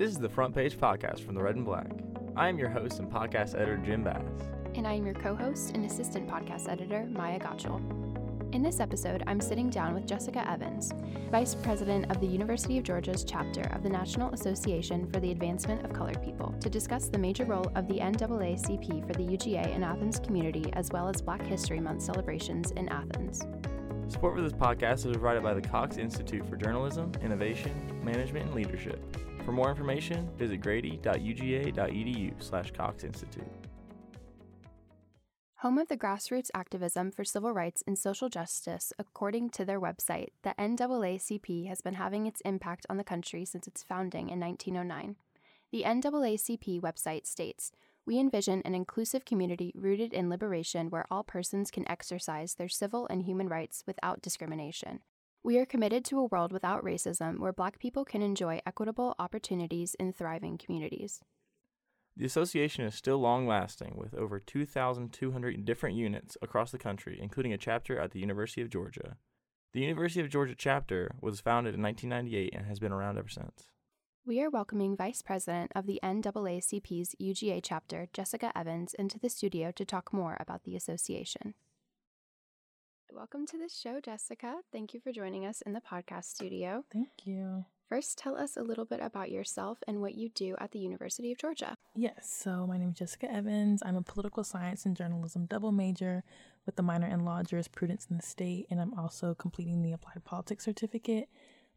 This is the Front Page Podcast from the Red and Black. I am your host and podcast editor, Jim Bass. And I am your co host and assistant podcast editor, Maya Gotschall. In this episode, I'm sitting down with Jessica Evans, Vice President of the University of Georgia's chapter of the National Association for the Advancement of Colored People, to discuss the major role of the NAACP for the UGA and Athens community, as well as Black History Month celebrations in Athens. Support for this podcast is provided by the Cox Institute for Journalism, Innovation, Management, and Leadership. For more information, visit grady.uga.edu slash Cox Institute. Home of the grassroots activism for civil rights and social justice, according to their website, the NAACP has been having its impact on the country since its founding in 1909. The NAACP website states, we envision an inclusive community rooted in liberation where all persons can exercise their civil and human rights without discrimination. We are committed to a world without racism where Black people can enjoy equitable opportunities in thriving communities. The association is still long lasting with over 2,200 different units across the country, including a chapter at the University of Georgia. The University of Georgia chapter was founded in 1998 and has been around ever since. We are welcoming Vice President of the NAACP's UGA chapter, Jessica Evans, into the studio to talk more about the association. Welcome to the show, Jessica. Thank you for joining us in the podcast studio. Thank you. First, tell us a little bit about yourself and what you do at the University of Georgia. Yes, so my name is Jessica Evans. I'm a political science and journalism double major with a minor in law, jurisprudence, in the state, and I'm also completing the applied politics certificate.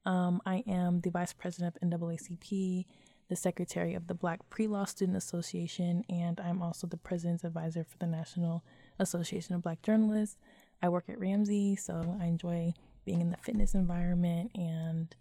Um, I am the vice president of NAACP, the secretary of the Black Pre Law Student Association, and I'm also the president's advisor for the National Association of Black Journalists. I work at Ramsey, so I enjoy being in the fitness environment and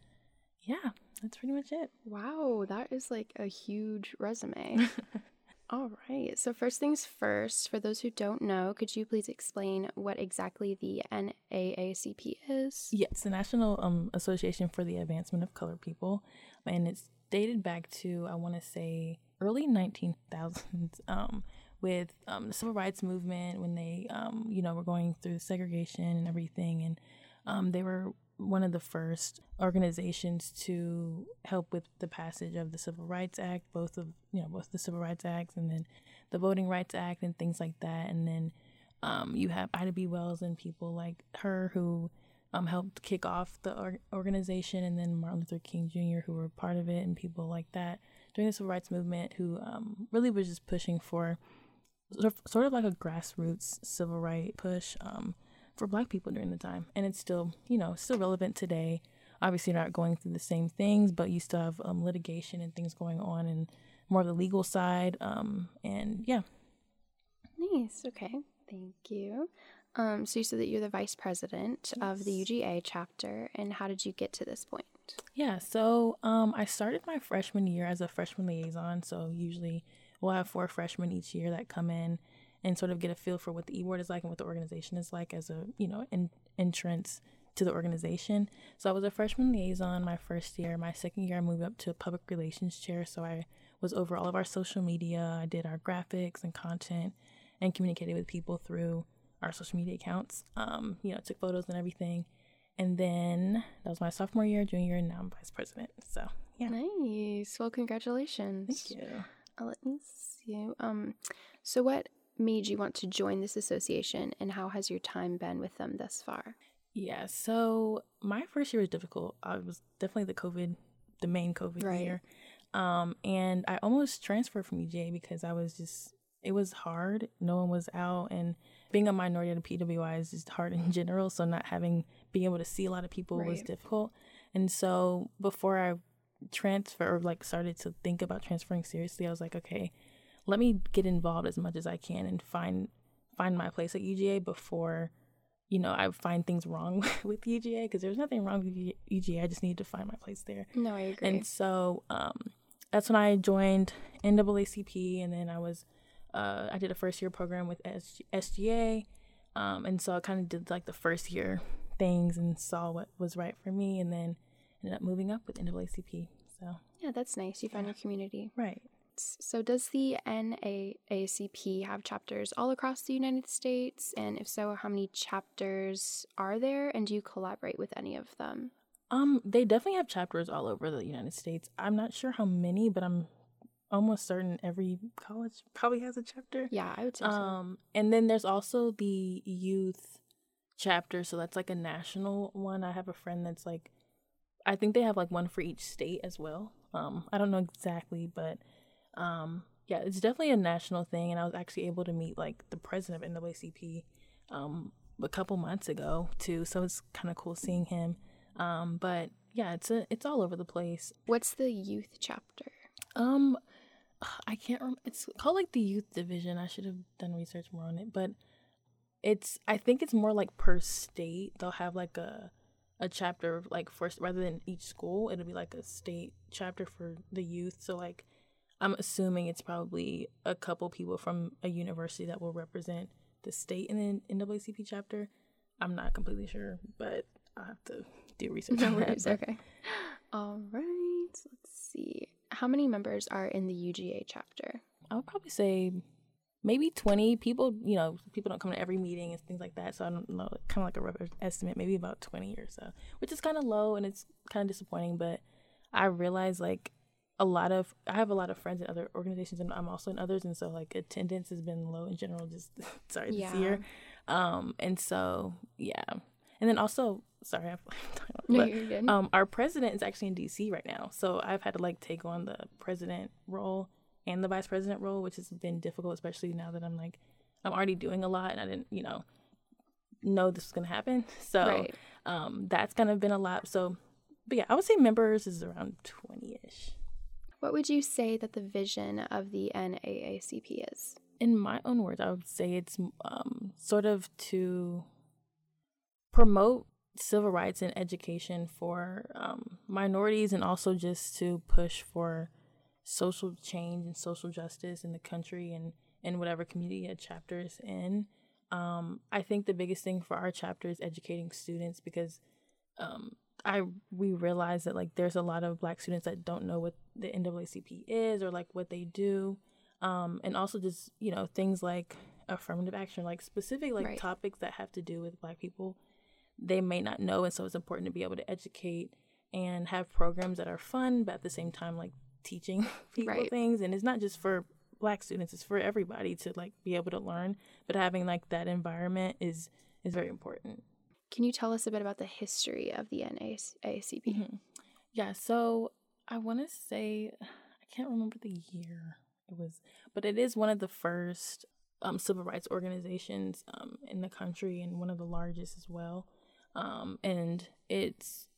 yeah, that's pretty much it. Wow, that is like a huge resume. All right. So, first things first, for those who don't know, could you please explain what exactly the NAACP is? Yes, the National um, Association for the Advancement of Colored People. And it's dated back to, I want to say, early 1900s um, with um, the civil rights movement when they, um, you know, were going through segregation and everything. And um, they were one of the first organizations to help with the passage of the Civil Rights Act, both of you know both the Civil Rights Acts and then the Voting Rights Act and things like that. And then um, you have Ida B. Wells and people like her who um, helped kick off the or- organization, and then Martin Luther King Jr. who were part of it, and people like that during the Civil Rights Movement who um, really was just pushing for sort of like a grassroots civil right push. Um, for black people during the time. And it's still you know still relevant today. Obviously not going through the same things but you still have um, litigation and things going on and more of the legal side um, and yeah. Nice. Okay. Thank you. Um, so you said that you're the vice president yes. of the uga chapter and how did you get to this point? Yeah. So um, i started my freshman year as a freshman liaison. So usually we'll have four freshmen each year that come in and sort of get a feel for what the e-board is like and what the organization is like as a you know in, entrance to the organization. So i was a freshman liaison my first year. My second year i moved up to a public relations chair. So i was over all of our social media. I did our graphics and content and communicated with people through our social media accounts. Um, you know took photos and everything. And then that was my sophomore year junior year and now i'm vice president. So yeah. Nice. Well congratulations. Thank you let me see um so what made you want to join this association and how has your time been with them thus far? Yeah, so my first year was difficult. I was definitely the COVID, the main COVID right. year. Um, and I almost transferred from UGA because I was just, it was hard. No one was out. And being a minority at a PWI is just hard in general. So not having, being able to see a lot of people right. was difficult. And so before I transfer or like started to think about transferring seriously, I was like, okay, let me get involved as much as I can and find find my place at UGA before you know I find things wrong with UGA because there's nothing wrong with UGA. I just need to find my place there. No, I agree. And so um, that's when I joined NAACP, and then I was uh, I did a first year program with SGA, um, and so I kind of did like the first year things and saw what was right for me, and then ended up moving up with NAACP. So yeah, that's nice. You found yeah. your community, right? So, does the NAACP have chapters all across the United States? And if so, how many chapters are there? And do you collaborate with any of them? Um, they definitely have chapters all over the United States. I'm not sure how many, but I'm almost certain every college probably has a chapter. Yeah, I would say so. Um, and then there's also the youth chapter, so that's like a national one. I have a friend that's like, I think they have like one for each state as well. Um, I don't know exactly, but um, yeah, it's definitely a national thing. And I was actually able to meet like the president of NAACP um a couple months ago too, so it's kind of cool seeing him. Um, but yeah, it's a it's all over the place. What's the youth chapter? Um, I can't remember. It's called like the youth division. I should have done research more on it, but it's I think it's more like per state. They'll have like a a chapter like first rather than each school. It'll be like a state chapter for the youth. So like I'm assuming it's probably a couple people from a university that will represent the state in the NAACP chapter. I'm not completely sure, but I have to do research No on that. Okay. All right. Let's see. How many members are in the UGA chapter? I would probably say maybe 20 people. You know, people don't come to every meeting and things like that. So I don't know, kind of like a rough estimate, maybe about 20 or so, which is kind of low and it's kind of disappointing. But I realize like a lot of, I have a lot of friends in other organizations and I'm also in others. And so like attendance has been low in general, just sorry, Yeah. this year. Um, and so, yeah. And then also, sorry, I've, No, but you're good. um, our president is actually in DC right now, so I've had to like take on the president role and the vice president role, which has been difficult, especially now that I'm like I'm already doing a lot and I didn't, you know, know this was gonna happen. So Right. um, that's kind of been a lot. So, but yeah, I would say members is around twenty ish. What would you say that the vision of the NAACP is? in my own words, I would say it's um, sort of to promote civil rights and education for um, minorities and also just to push for social change and social justice in the country and in whatever community a chapter is in. Um, I think the biggest thing for our chapter is educating students because um, I we realize that like there's a lot of black students that don't know what the NAACP is or like what they do um, and also just you know things like affirmative action like specific like Right. topics that have to do with black people they may not know and so it's important to be able to educate and have programs that are fun but at the same time like teaching people Right. things and it's not just for black students it's for everybody to like be able to learn but having like that environment is is very important Can you tell us a bit about the history of the NAACP? Mhm. Yeah, so I want to say I can't remember the year it was, but it is one of the first um, civil rights organizations um, in the country and one of the largest as well. Um, and it's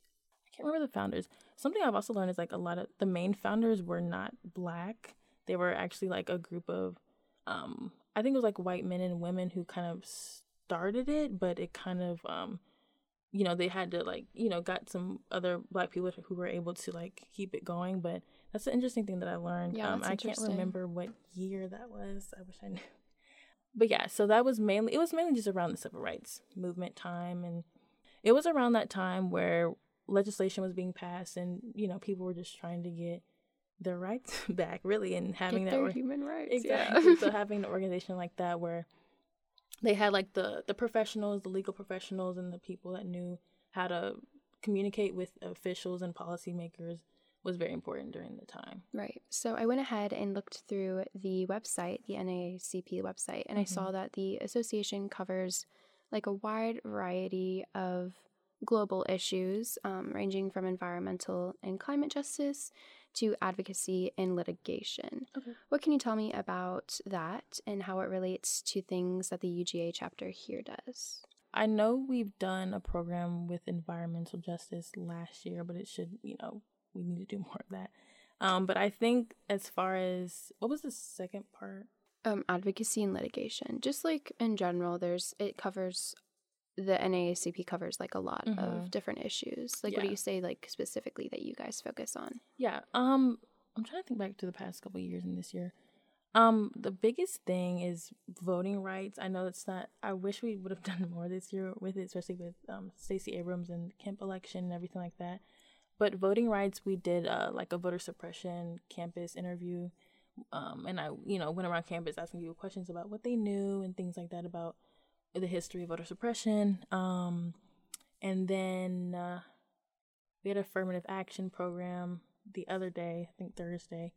can't remember the founders. Something I've also learned is like a lot of the main founders were not black. They were actually like a group of um, I think it was like white men and women who kind of started it, but it kind of um, you know they had to like you know got some other black people who were able to like keep it going but that's an interesting thing that i learned Yeah, um, i can't remember what year that was i wish i knew but yeah so that was mainly it was mainly just around the civil rights movement time and it was around that time where legislation was being passed and you know people were just trying to get their rights back really and having Get that or- human rights. Exactly. Yeah. so having an organization like that where they had like the the professionals, the legal professionals, and the people that knew how to communicate with officials and policymakers was very important during the time. Right. So I went ahead and looked through the website, the NAACP website, and I saw mm-hmm. that the association covers like a wide variety of global issues, um, ranging from environmental and climate justice to advocacy and litigation. Okay. What can you tell me about that and how it relates to things that the UGA chapter here does? I know we've done a program with environmental justice last year, but it should, you know, we need to do more of that. Um, but I think as far as what was the second part? um, advocacy and litigation. Just like in general, there's it covers the NAACP covers like a lot of Mhm. different issues. Like, what do you say like specifically that you guys focus on? Yeah. Um, I'm trying to think back to the past couple of years and this year. Um, the biggest thing is voting rights. I know it's not. I wish we would have done more this year with it, especially with um Stacey Abrams and Kemp election and everything like that. But voting rights, we did uh like a voter suppression campus interview. Um, and I, you know, went around campus asking people questions about what they knew and things like that about the history of voter suppression. Um, and then uh, we had affirmative action program the other day, I think Thursday,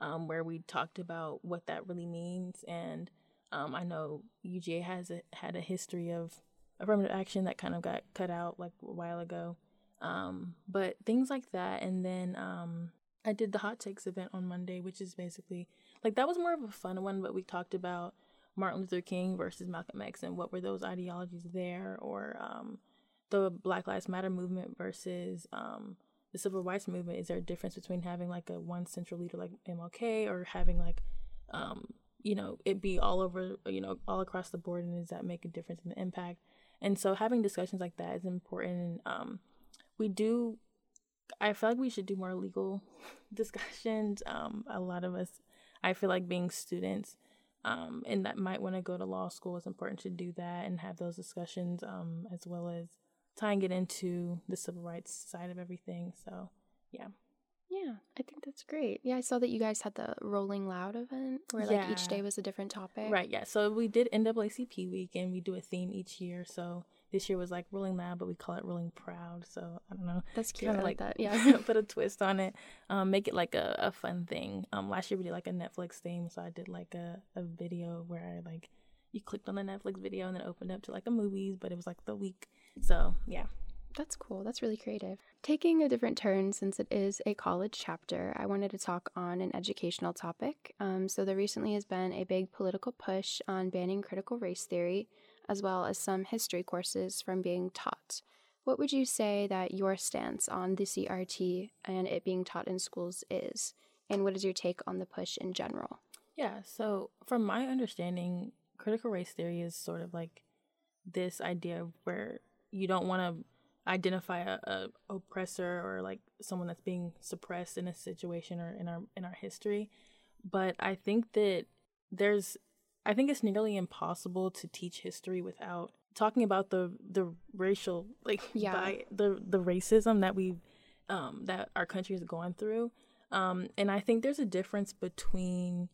um, where we talked about what that really means. And um, I know UGA has a, had a history of affirmative action that kind of got cut out like a while ago. Um, but things like that. And then um, I did the hot takes event on Monday, which is basically like that was more of a fun one, but we talked about Martin Luther King versus Malcolm X and what were those ideologies there, or um, the Black Lives Matter movement versus um, the civil rights movement. Is there a difference between having like a one central leader like MLK or having like um, you know it be all over you know all across the board, and does that make a difference in the impact? And so having discussions like that is important. Um, we do I feel like we should do more legal discussions. Um, a lot of us, I feel like being students, um, and that might want to go to law school, it's important to do that and have those discussions, um, as well as tying it into the civil rights side of everything. So, yeah. Yeah, I think that's great. Yeah, I saw that you guys had the Rolling Loud event where like each day was a different topic. Right, yeah. So we did NAACP week and we do a theme each year. So this year was like Rolling Loud, but we call it Rolling Proud. So I don't know. That's cute. Kind of like that. Yeah. put a twist on it. Um, make it like a, a fun thing. Um, last year we did like a Netflix theme, so I did like a, a video where I like you clicked on the Netflix video and then opened up to like a movies, but it was like the week. So yeah. That's cool. That's really creative. Taking a different turn since it is a college chapter, I wanted to talk on an educational topic. Um, so, there recently has been a big political push on banning critical race theory, as well as some history courses from being taught. What would you say that your stance on the CRT and it being taught in schools is? And what is your take on the push in general? Yeah, so from my understanding, critical race theory is sort of like this idea where you don't want to identify a, a, oppressor or like someone that's being suppressed in a situation or in our in our history but i think that there's I think it's nearly impossible to teach history without talking about the the racial like yeah. by, the the racism that we um that our country is going through. Um and I think there's a difference between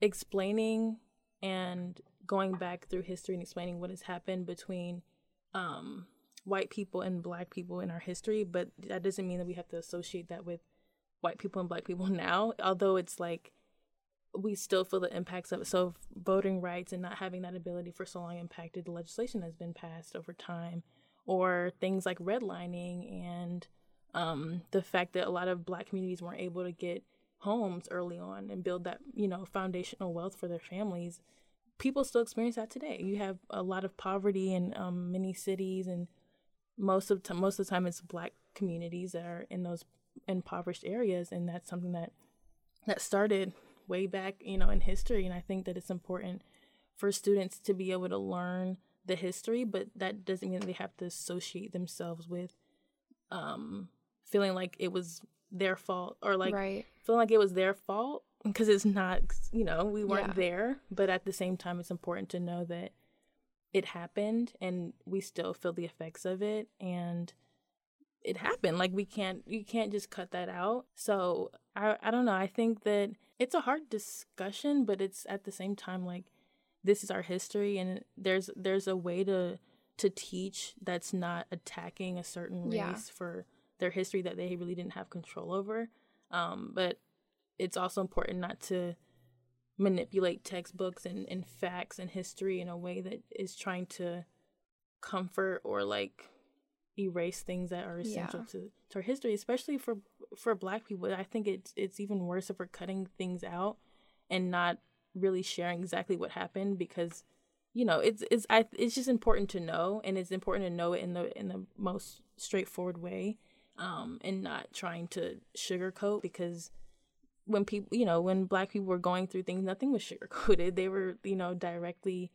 explaining and going back through history and explaining what has happened between um white people and black people in our history, but that doesn't mean that we have to associate that with white people and black people now, although it's like we still feel the impacts of it. So voting rights and not having that ability for so long impacted the legislation that's been passed over time, or things like redlining and um, the fact that a lot of black communities weren't able to get homes early on and build that you know foundational wealth for their families. People still experience that today. You have a lot of poverty in um, many cities, and most of time, most of the time, it's black communities that are in those impoverished areas, and that's something that that started way back, you know, in history. And I think that it's important for students to be able to learn the history, but that doesn't mean that they have to associate themselves with um, feeling like it was their fault or like right. feeling like it was their fault because it's not, you know, we weren't yeah. there. But at the same time, it's important to know that it happened and we still feel the effects of it. And it happened. Like we can't, you can't just cut that out. So I, I don't know. I think that it's a hard discussion, but it's at the same time like this is our history and there's there's a way to to teach that's not attacking a certain race yeah. for their history that they really didn't have control over. Um, but it's also important not to manipulate textbooks and, and facts and history in a way that is trying to comfort or like erase things that are essential yeah. to, to our history, especially for for black people. I think it's it's even worse if we're cutting things out and not really sharing exactly what happened because you know it's it's I, it's just important to know and it's important to know it in the in the most straightforward way um and not trying to sugarcoat because when people you know when black people were going through things nothing was sugarcoated they were you know directly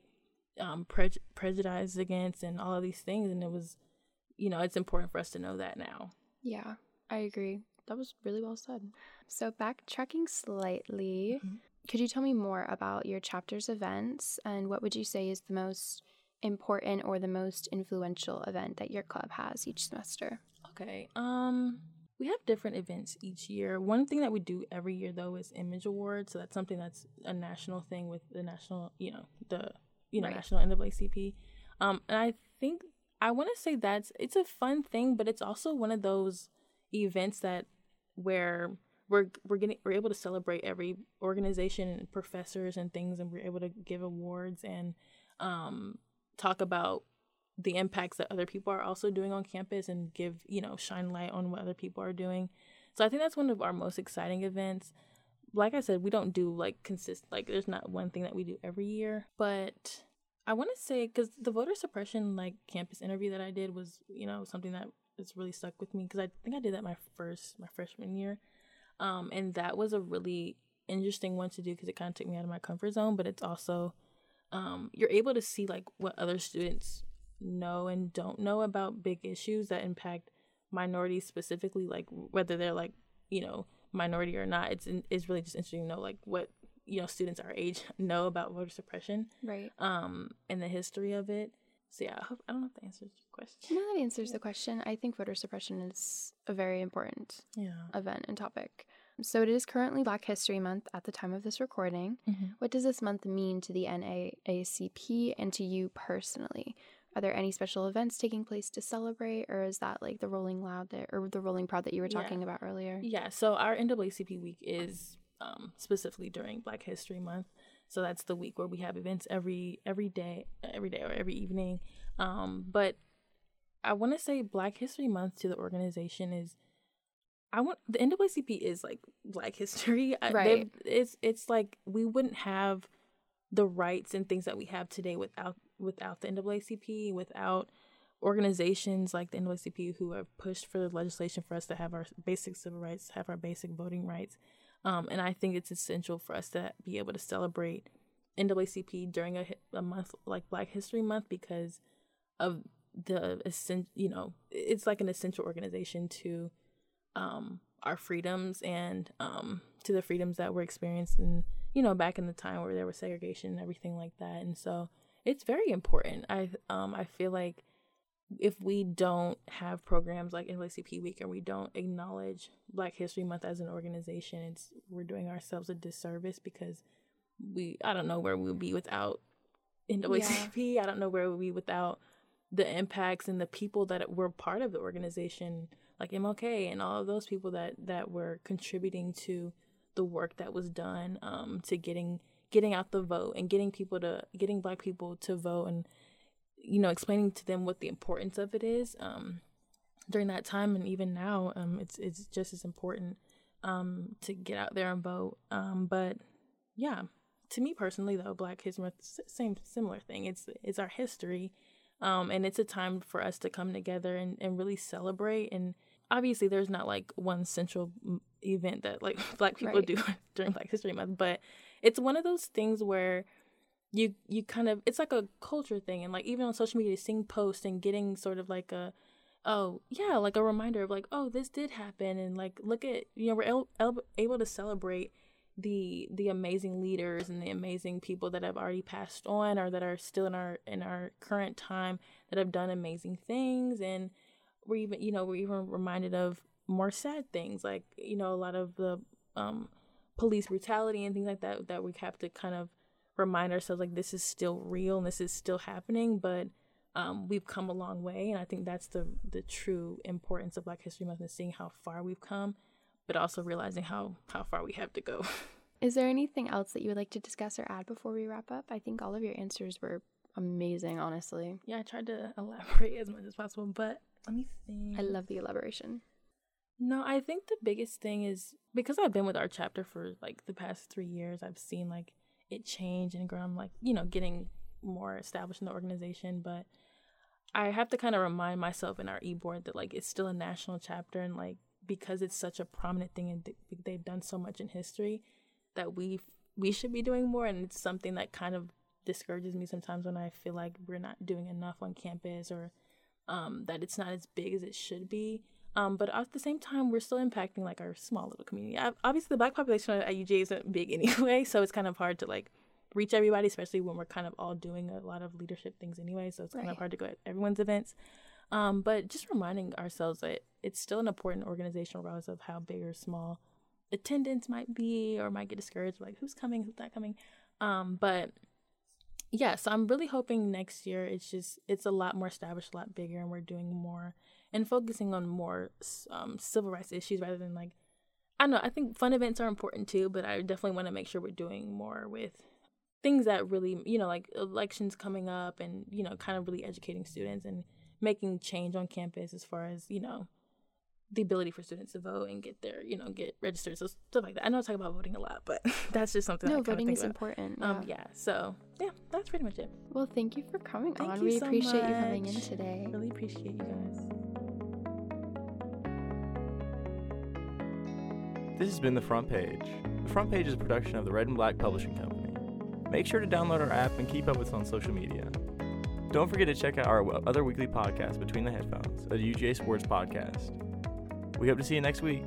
um pre- prejudiced against and all of these things and it was you know, it's important for us to know that now. Yeah, I agree. That was really well said. So, backtracking slightly, mm-hmm. could you tell me more about your chapter's events and what would you say is the most important or the most influential event that your club has each semester? Okay. Um we have different events each year. One thing that we do every year though is image awards. So that's something that's a national thing with the national, you know, the you know, right. national NAACP. Um and I think I want to say that's it's a fun thing, but it's also one of those events that where we're we're getting we're able to celebrate every organization and professors and things and we're able to give awards and um, talk about the impacts that other people are also doing on campus and give you know shine light on what other people are doing. So i think that's one of our most exciting events. Like i said we don't do like consist like there's not one thing that we do every year but i want to say because the voter suppression like campus interview that i did was you know something that really stuck with me because i think i did that my first my freshman year. Um, and that was a really interesting one to do because it kind of took me out of my comfort zone but it's also um, you're able to see like what other students know and don't know about big issues that impact minorities specifically like whether they're like you know minority or not. It's it's really just interesting to know like what you know students our age know about voter suppression right um and the history of it so yeah i, hope, I don't know if that answers your question no that answers the question i think voter suppression is a very important yeah event and topic so it is currently Black History Month at the time of this recording. mm-hmm. What does this month mean to the NAACP and to you personally? Are there any special events taking place to celebrate, or is that like the Rolling Loud that, or the Rolling Proud that you were Yeah. talking about earlier? Yeah, so our NAACP week is um, specifically during Black History Month. So that's the week where we have events every every day, every day or every evening. Um, but I want to say Black History Month to the organization is, I want the NAACP is like Black history. Right. It's it's like we wouldn't have the rights and things that we have today without without the NAACP, without organizations like the NAACP who have pushed for the legislation for us to have our basic civil rights, have our basic voting rights. Um, and I think it's essential for us to be able to celebrate NAACP during a, a month like Black History Month because of the essen- you know it's like an essential organization to um, our freedoms and um, to the freedoms that were experienced in you know back in the time where there was segregation and everything like that. And so it's very important. I um i feel like if we don't have programs like NAACP Week and we don't acknowledge Black History Month as an organization, it's we're doing ourselves a disservice because we I don't know where we'll be without NAACP. I don't know where we'll be without the impacts and the people that were part of the organization, like MLK and all of those people that that were contributing to the work that was done um, to getting getting out the vote and getting people to getting Black people to vote and you know explaining to them what the importance of it is um, during that time and even now um, it's it's just as important um, to get out there and vote. Um, but yeah to me personally though black history month same similar thing. It's it's our history um, and it's a time for us to come together and, and really celebrate. And obviously there's not like one central mm, event that like black people Right. do during black history month but it's one of those things where you you kind of it's like a culture thing and like even on social media seeing posts and getting sort of like a oh yeah like a reminder of like oh this did happen and like look at you know we're el- el- able to celebrate the the amazing leaders and the amazing people that have already passed on or that are still in our in our current time that have done amazing things and we're even you know we're even reminded of more sad things like you know a lot of the um police brutality and things like that that we have to kind of remind ourselves like this is still real and this is still happening but um, we've come a long way and i think that's the the true importance of black history month and seeing how far we've come but also realizing how how far we have to go Is there anything else that you would like to discuss or add before we wrap up? I think all of your answers were amazing, honestly. yeah i tried to elaborate as much as possible but let me think I love the elaboration. No, I think the biggest thing is because I've been with our chapter for like the past three years, I've seen like it change and grow. I'm like, you know, getting more established in the organization, but I have to kind of remind myself in our e board that like it's still a national chapter and like because it's such a prominent thing and th- they've done so much in history that we we should be doing more and it's something that kind of discourages me sometimes when I feel like we're not doing enough on campus or um, that it's not as big as it should be. Um, but at the same time, we're still impacting like our small little community. Obviously, the black population at UGA isn't big anyway, so it's kind of hard to like reach everybody, especially when we're kind of all doing a lot of leadership things anyway. So it's kind Right. of hard to go at everyone's events. Um, but just reminding ourselves that it's still an important organization, regardless of how big or small attendance might be, or might get discouraged, like who's coming, who's not coming. Um, but yeah, so I'm really hoping next year it's just it's a lot more established, a lot bigger, and we're doing more and focusing on more um, civil rights issues rather than like I don't know. I think fun events are important too, but I definitely want to make sure we're doing more with things that really, you know, like elections coming up and, you know, kind of really educating students and making change on campus as far as, you know, the ability for students to vote and get their, you know, get registered, so stuff like that. I know I talk about voting a lot, but that's just something. No, I voting is important. Um, yeah. So yeah, that's pretty much it. Well, thank you for coming Thank on. we so appreciate you coming in today. Really appreciate you guys. This has been The Front Page. The Front Page is a production of the Red and Black Publishing Company. Make sure to download our app and keep up with us on social media. Don't forget to check out our other weekly podcast, Between the Headphones, a UGA sports podcast. We hope to see you next week.